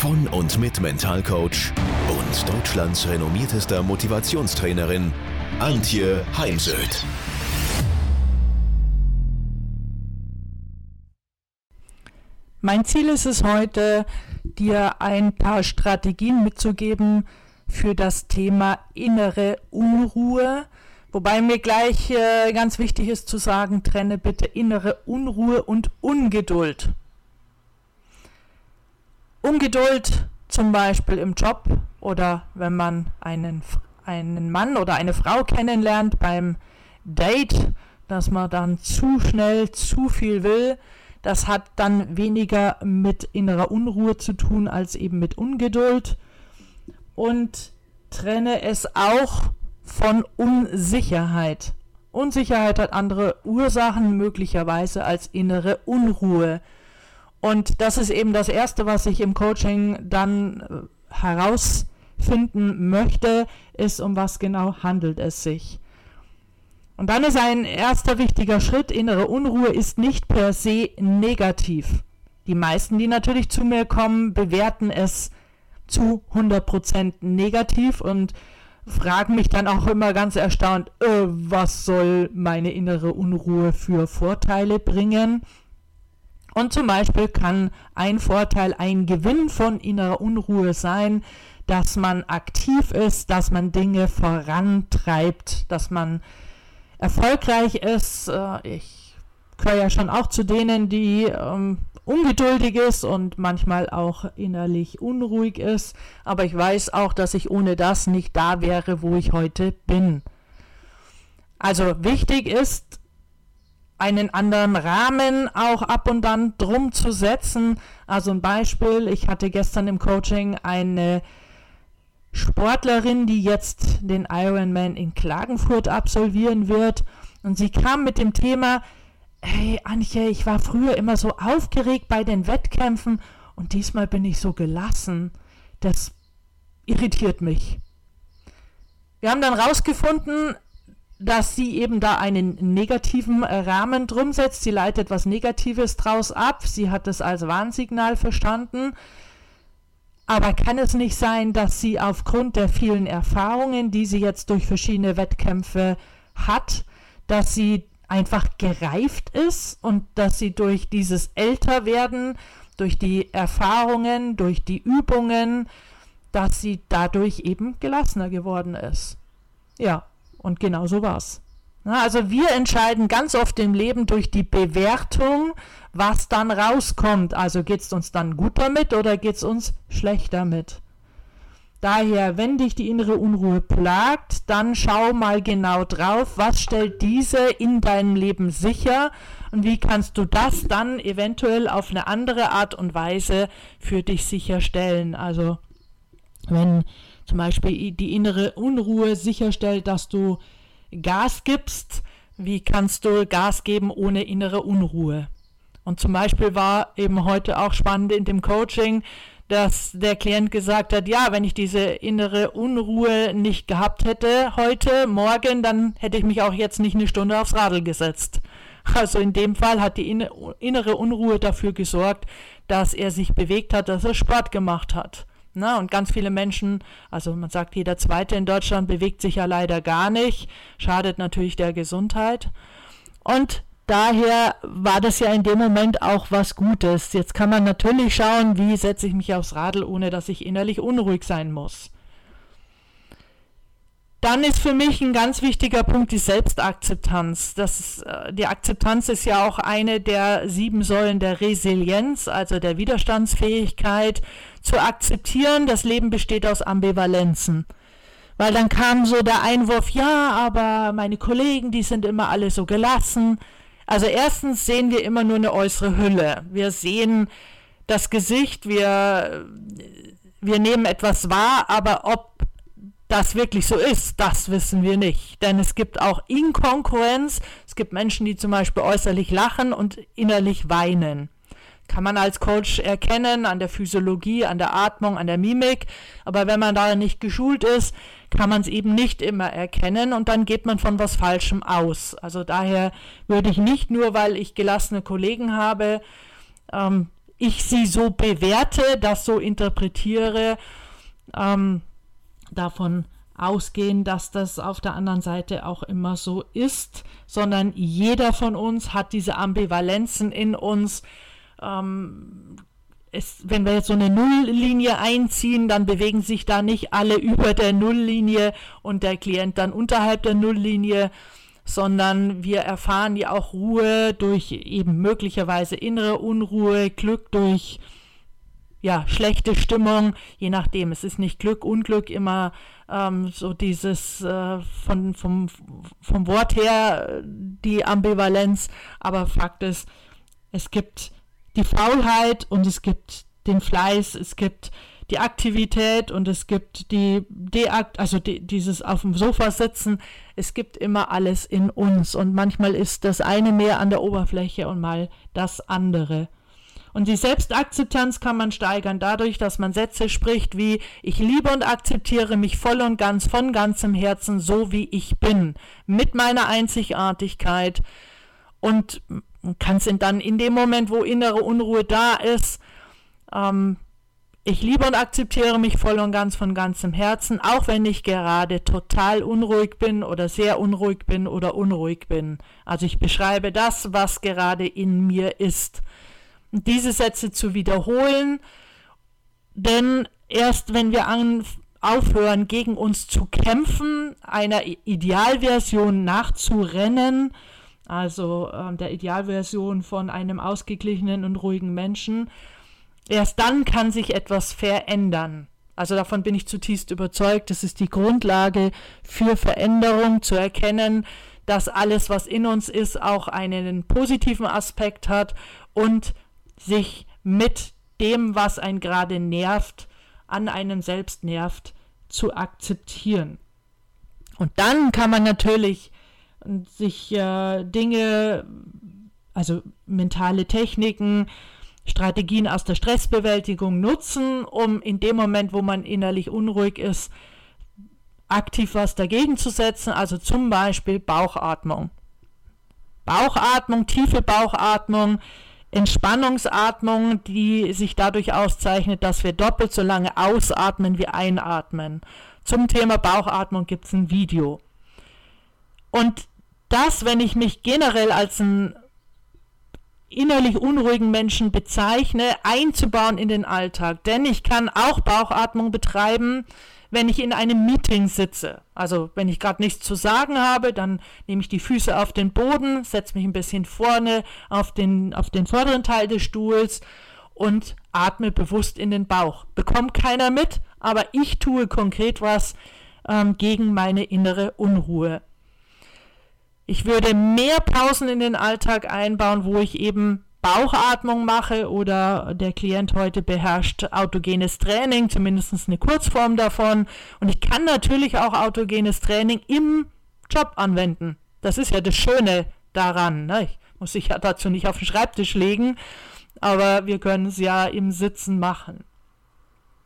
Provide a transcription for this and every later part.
von und mit Mentalcoach und Deutschlands renommiertester Motivationstrainerin Antje Heimsöth. Mein Ziel ist es heute, dir ein paar Strategien mitzugeben für das Thema innere Unruhe. Wobei mir gleich äh, ganz wichtig ist zu sagen, trenne bitte innere Unruhe und Ungeduld. Ungeduld zum Beispiel im Job oder wenn man einen, einen Mann oder eine Frau kennenlernt beim Date, dass man dann zu schnell zu viel will, das hat dann weniger mit innerer Unruhe zu tun als eben mit Ungeduld. Und trenne es auch von Unsicherheit. Unsicherheit hat andere Ursachen möglicherweise als innere Unruhe. Und das ist eben das Erste, was ich im Coaching dann äh, herausfinden möchte, ist, um was genau handelt es sich. Und dann ist ein erster wichtiger Schritt, innere Unruhe ist nicht per se negativ. Die meisten, die natürlich zu mir kommen, bewerten es zu 100% negativ und fragen mich dann auch immer ganz erstaunt, äh, was soll meine innere Unruhe für Vorteile bringen? Und zum Beispiel kann ein Vorteil, ein Gewinn von innerer Unruhe sein, dass man aktiv ist, dass man Dinge vorantreibt, dass man erfolgreich ist. Äh, ich gehöre ja schon auch zu denen, die ähm, ungeduldig ist und manchmal auch innerlich unruhig ist. Aber ich weiß auch, dass ich ohne das nicht da wäre, wo ich heute bin. Also wichtig ist, einen anderen Rahmen auch ab und an drum zu setzen. Also ein Beispiel, ich hatte gestern im Coaching eine Sportlerin, die jetzt den Ironman in Klagenfurt absolvieren wird. Und sie kam mit dem Thema, hey Antje, ich war früher immer so aufgeregt bei den Wettkämpfen und diesmal bin ich so gelassen. Das irritiert mich. Wir haben dann rausgefunden, dass sie eben da einen negativen äh, Rahmen drum setzt. Sie leitet was Negatives draus ab. Sie hat es als Warnsignal verstanden. Aber kann es nicht sein, dass sie aufgrund der vielen Erfahrungen, die sie jetzt durch verschiedene Wettkämpfe hat, dass sie einfach gereift ist und dass sie durch dieses Älterwerden, durch die Erfahrungen, durch die Übungen, dass sie dadurch eben gelassener geworden ist. Ja, und genau so war's. Also wir entscheiden ganz oft im Leben durch die Bewertung, was dann rauskommt. Also geht es uns dann gut damit oder geht es uns schlecht damit? Daher, wenn dich die innere Unruhe plagt, dann schau mal genau drauf, was stellt diese in deinem Leben sicher und wie kannst du das dann eventuell auf eine andere Art und Weise für dich sicherstellen. Also wenn zum Beispiel die innere Unruhe sicherstellt, dass du Gas gibst. Wie kannst du Gas geben ohne innere Unruhe? Und zum Beispiel war eben heute auch spannend in dem Coaching, dass der Klient gesagt hat, ja, wenn ich diese innere Unruhe nicht gehabt hätte heute, morgen, dann hätte ich mich auch jetzt nicht eine Stunde aufs Radl gesetzt. Also in dem Fall hat die innere Unruhe dafür gesorgt, dass er sich bewegt hat, dass er Sport gemacht hat. Na, und ganz viele Menschen, also man sagt, jeder Zweite in Deutschland bewegt sich ja leider gar nicht, schadet natürlich der Gesundheit. Und daher war das ja in dem Moment auch was Gutes. Jetzt kann man natürlich schauen, wie setze ich mich aufs Radl, ohne dass ich innerlich unruhig sein muss. Dann ist für mich ein ganz wichtiger Punkt die Selbstakzeptanz. Das ist, äh, die Akzeptanz ist ja auch eine der sieben Säulen der Resilienz, also der Widerstandsfähigkeit, zu akzeptieren, das Leben besteht aus Ambivalenzen. Weil dann kam so der Einwurf, ja, aber meine Kollegen, die sind immer alle so gelassen. Also erstens sehen wir immer nur eine äußere Hülle. Wir sehen das Gesicht, wir, wir nehmen etwas wahr, aber ob das wirklich so ist, das wissen wir nicht. Denn es gibt auch Inkonkurrenz. Es gibt Menschen, die zum Beispiel äußerlich lachen und innerlich weinen. Kann man als Coach erkennen an der Physiologie, an der Atmung, an der Mimik. Aber wenn man da nicht geschult ist, kann man es eben nicht immer erkennen und dann geht man von was Falschem aus. Also daher würde ich nicht nur, weil ich gelassene Kollegen habe, ähm, ich sie so bewerte, das so interpretiere, ähm, davon ausgehen, dass das auf der anderen Seite auch immer so ist, sondern jeder von uns hat diese Ambivalenzen in uns. Ähm, es, wenn wir jetzt so eine Nulllinie einziehen, dann bewegen sich da nicht alle über der Nulllinie und der Klient dann unterhalb der Nulllinie, sondern wir erfahren ja auch Ruhe durch eben möglicherweise innere Unruhe, Glück durch ja, schlechte Stimmung, je nachdem. Es ist nicht Glück, Unglück immer ähm, so dieses äh, von, vom, vom Wort her die Ambivalenz, aber Fakt ist, es gibt die Faulheit und es gibt den Fleiß, es gibt die Aktivität und es gibt die Deakt, also die, dieses auf dem Sofa sitzen. Es gibt immer alles in uns und manchmal ist das eine mehr an der Oberfläche und mal das andere. Und die Selbstakzeptanz kann man steigern dadurch, dass man Sätze spricht wie ich liebe und akzeptiere mich voll und ganz von ganzem Herzen so wie ich bin, mit meiner Einzigartigkeit und kann es dann in dem Moment, wo innere Unruhe da ist, ähm, ich liebe und akzeptiere mich voll und ganz von ganzem Herzen, auch wenn ich gerade total unruhig bin oder sehr unruhig bin oder unruhig bin. Also ich beschreibe das, was gerade in mir ist diese Sätze zu wiederholen, denn erst wenn wir an, aufhören, gegen uns zu kämpfen, einer Idealversion nachzurennen, also äh, der Idealversion von einem ausgeglichenen und ruhigen Menschen, erst dann kann sich etwas verändern. Also davon bin ich zutiefst überzeugt. Das ist die Grundlage für Veränderung, zu erkennen, dass alles, was in uns ist, auch einen positiven Aspekt hat und sich mit dem, was einen gerade nervt, an einem selbst nervt, zu akzeptieren. Und dann kann man natürlich sich äh, Dinge, also mentale Techniken, Strategien aus der Stressbewältigung nutzen, um in dem Moment, wo man innerlich unruhig ist, aktiv was dagegen zu setzen, also zum Beispiel Bauchatmung. Bauchatmung, tiefe Bauchatmung Entspannungsatmung, die sich dadurch auszeichnet, dass wir doppelt so lange ausatmen wie einatmen. Zum Thema Bauchatmung gibt es ein Video. Und das, wenn ich mich generell als einen innerlich unruhigen Menschen bezeichne, einzubauen in den Alltag. Denn ich kann auch Bauchatmung betreiben, wenn ich in einem Meeting sitze. Also wenn ich gerade nichts zu sagen habe, dann nehme ich die Füße auf den Boden, setze mich ein bisschen vorne auf den, auf den vorderen Teil des Stuhls und atme bewusst in den Bauch. Bekommt keiner mit, aber ich tue konkret was ähm, gegen meine innere Unruhe. Ich würde mehr Pausen in den Alltag einbauen, wo ich eben Bauchatmung mache oder der Klient heute beherrscht autogenes Training, zumindest eine Kurzform davon. Und ich kann natürlich auch autogenes Training im Job anwenden. Das ist ja das Schöne daran. Ne? Ich muss sich ja dazu nicht auf den Schreibtisch legen, aber wir können es ja im Sitzen machen.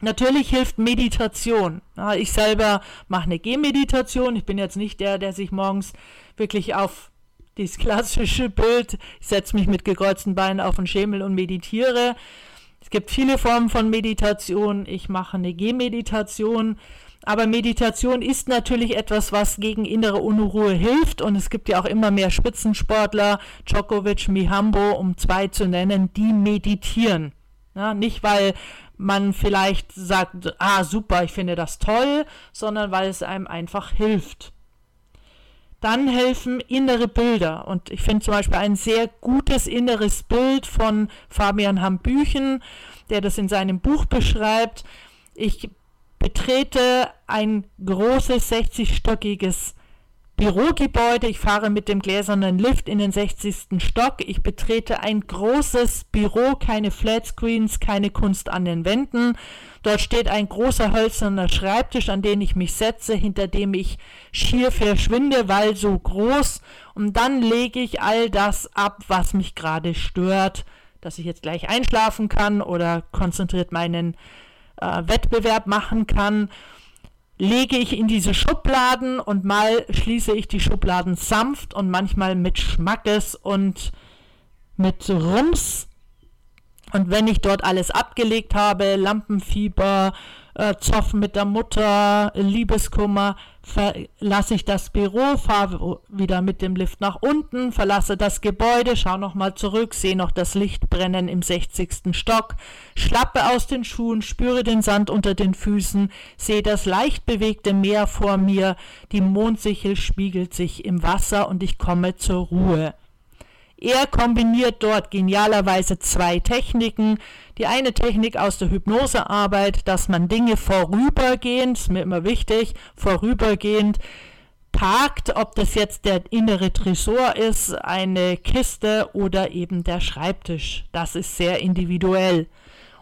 Natürlich hilft Meditation. Ich selber mache eine Gehmeditation. Ich bin jetzt nicht der, der sich morgens wirklich auf dieses klassische Bild, ich setze mich mit gekreuzten Beinen auf den Schemel und meditiere. Es gibt viele Formen von Meditation. Ich mache eine Gehmeditation. Aber Meditation ist natürlich etwas, was gegen innere Unruhe hilft. Und es gibt ja auch immer mehr Spitzensportler, Djokovic, Mihambo, um zwei zu nennen, die meditieren. Ja, nicht, weil man vielleicht sagt, ah super, ich finde das toll, sondern weil es einem einfach hilft. Dann helfen innere Bilder. Und ich finde zum Beispiel ein sehr gutes inneres Bild von Fabian Hambüchen, der das in seinem Buch beschreibt. Ich betrete ein großes 60-stöckiges Bürogebäude. Ich fahre mit dem gläsernen Lift in den 60. Stock. Ich betrete ein großes Büro, keine Flatscreens, keine Kunst an den Wänden. Dort steht ein großer hölzerner Schreibtisch, an den ich mich setze, hinter dem ich schier verschwinde, weil so groß. Und dann lege ich all das ab, was mich gerade stört, dass ich jetzt gleich einschlafen kann oder konzentriert meinen äh, Wettbewerb machen kann lege ich in diese Schubladen und mal schließe ich die Schubladen sanft und manchmal mit Schmackes und mit Rums. Und wenn ich dort alles abgelegt habe, Lampenfieber, äh, Zoff mit der Mutter, Liebeskummer, verlasse ich das Büro, fahre wieder mit dem Lift nach unten, verlasse das Gebäude, schaue nochmal zurück, sehe noch das Licht brennen im 60. Stock, schlappe aus den Schuhen, spüre den Sand unter den Füßen, sehe das leicht bewegte Meer vor mir, die Mondsichel spiegelt sich im Wasser und ich komme zur Ruhe. Er kombiniert dort genialerweise zwei Techniken. Die eine Technik aus der Hypnosearbeit, dass man Dinge vorübergehend, ist mir immer wichtig, vorübergehend parkt, ob das jetzt der innere Tresor ist, eine Kiste oder eben der Schreibtisch. Das ist sehr individuell.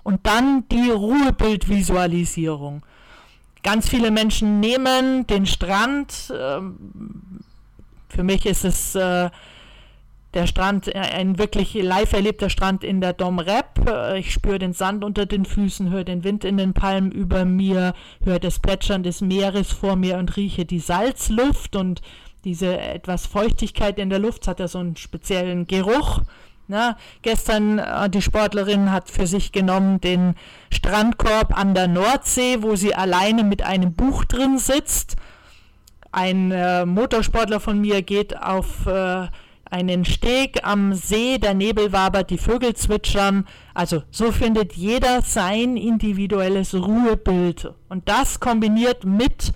Und dann die Ruhebildvisualisierung. Ganz viele Menschen nehmen den Strand. Ähm, für mich ist es äh, der Strand, äh, ein wirklich live erlebter Strand in der Dom Rep. Äh, ich spüre den Sand unter den Füßen, höre den Wind in den Palmen über mir, höre das Plätschern des Meeres vor mir und rieche die Salzluft und diese etwas Feuchtigkeit in der Luft hat ja so einen speziellen Geruch. Na, gestern äh, die Sportlerin hat für sich genommen den Strandkorb an der Nordsee, wo sie alleine mit einem Buch drin sitzt. Ein äh, Motorsportler von mir geht auf äh, einen Steg am See, der Nebel wabert, die Vögel zwitschern. Also so findet jeder sein individuelles Ruhebild. Und das kombiniert mit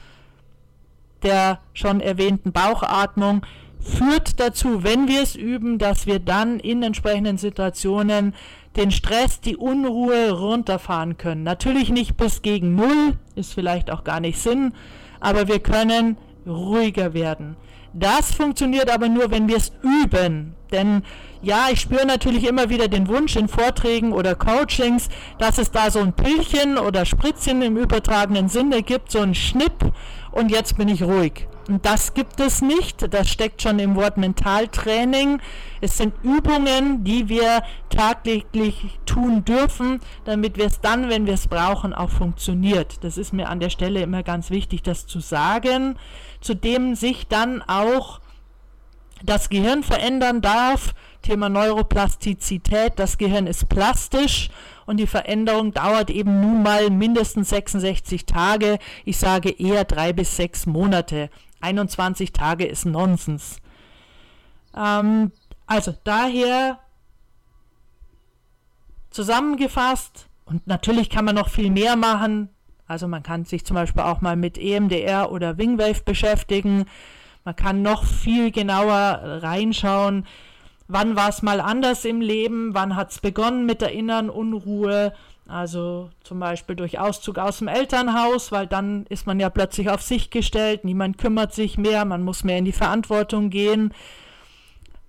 der schon erwähnten Bauchatmung führt dazu, wenn wir es üben, dass wir dann in entsprechenden Situationen den Stress, die Unruhe runterfahren können. Natürlich nicht bis gegen Null, ist vielleicht auch gar nicht Sinn, aber wir können ruhiger werden. Das funktioniert aber nur, wenn wir es üben. Denn ja, ich spüre natürlich immer wieder den Wunsch in Vorträgen oder Coachings, dass es da so ein Pillchen oder Spritzchen im übertragenen Sinne gibt, so ein Schnipp und jetzt bin ich ruhig. Und das gibt es nicht. Das steckt schon im Wort Mentaltraining. Es sind Übungen, die wir tagtäglich tun dürfen, damit wir es dann, wenn wir es brauchen, auch funktioniert. Das ist mir an der Stelle immer ganz wichtig, das zu sagen. Zudem sich dann auch das Gehirn verändern darf. Thema Neuroplastizität. Das Gehirn ist plastisch und die Veränderung dauert eben nun mal mindestens 66 Tage. Ich sage eher drei bis sechs Monate. 21 Tage ist Nonsens. Ähm, also daher zusammengefasst, und natürlich kann man noch viel mehr machen. Also man kann sich zum Beispiel auch mal mit EMDR oder Wingwave beschäftigen. Man kann noch viel genauer reinschauen, wann war es mal anders im Leben, wann hat es begonnen mit der inneren Unruhe, also zum Beispiel durch Auszug aus dem Elternhaus, weil dann ist man ja plötzlich auf sich gestellt, niemand kümmert sich mehr, man muss mehr in die Verantwortung gehen.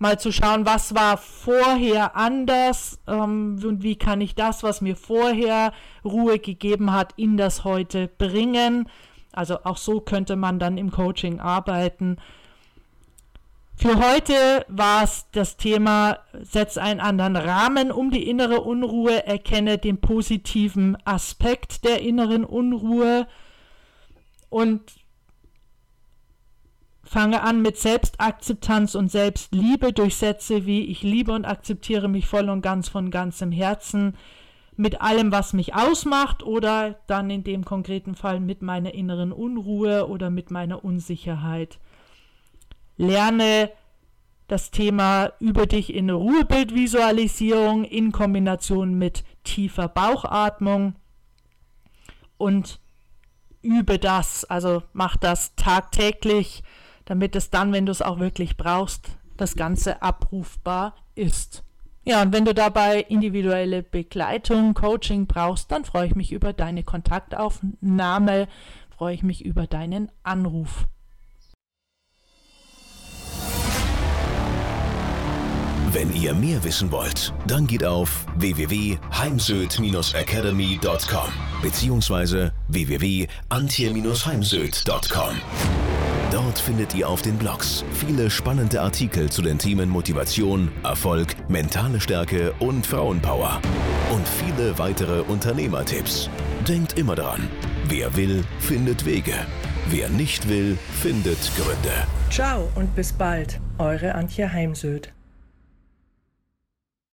Mal zu schauen, was war vorher anders ähm, und wie kann ich das, was mir vorher Ruhe gegeben hat, in das heute bringen. Also auch so könnte man dann im Coaching arbeiten. Für heute war es das Thema, setz einen anderen Rahmen um die innere Unruhe, erkenne den positiven Aspekt der inneren Unruhe und fange an mit Selbstakzeptanz und Selbstliebe durch Sätze wie ich liebe und akzeptiere mich voll und ganz von ganzem Herzen mit allem, was mich ausmacht oder dann in dem konkreten Fall mit meiner inneren Unruhe oder mit meiner Unsicherheit. Lerne das Thema über dich in Ruhebildvisualisierung in Kombination mit tiefer Bauchatmung und übe das, also mach das tagtäglich, damit es dann, wenn du es auch wirklich brauchst, das Ganze abrufbar ist. Ja, und wenn du dabei individuelle Begleitung, Coaching brauchst, dann freue ich mich über deine Kontaktaufnahme, freue ich mich über deinen Anruf. Wenn ihr mehr wissen wollt, dann geht auf www.heimsöd-academy.com bzw. www.antje-heimsöd.com. Dort findet ihr auf den Blogs viele spannende Artikel zu den Themen Motivation, Erfolg, mentale Stärke und Frauenpower. Und viele weitere Unternehmertipps. Denkt immer daran, wer will, findet Wege. Wer nicht will, findet Gründe. Ciao und bis bald, eure Antje Heimsöd.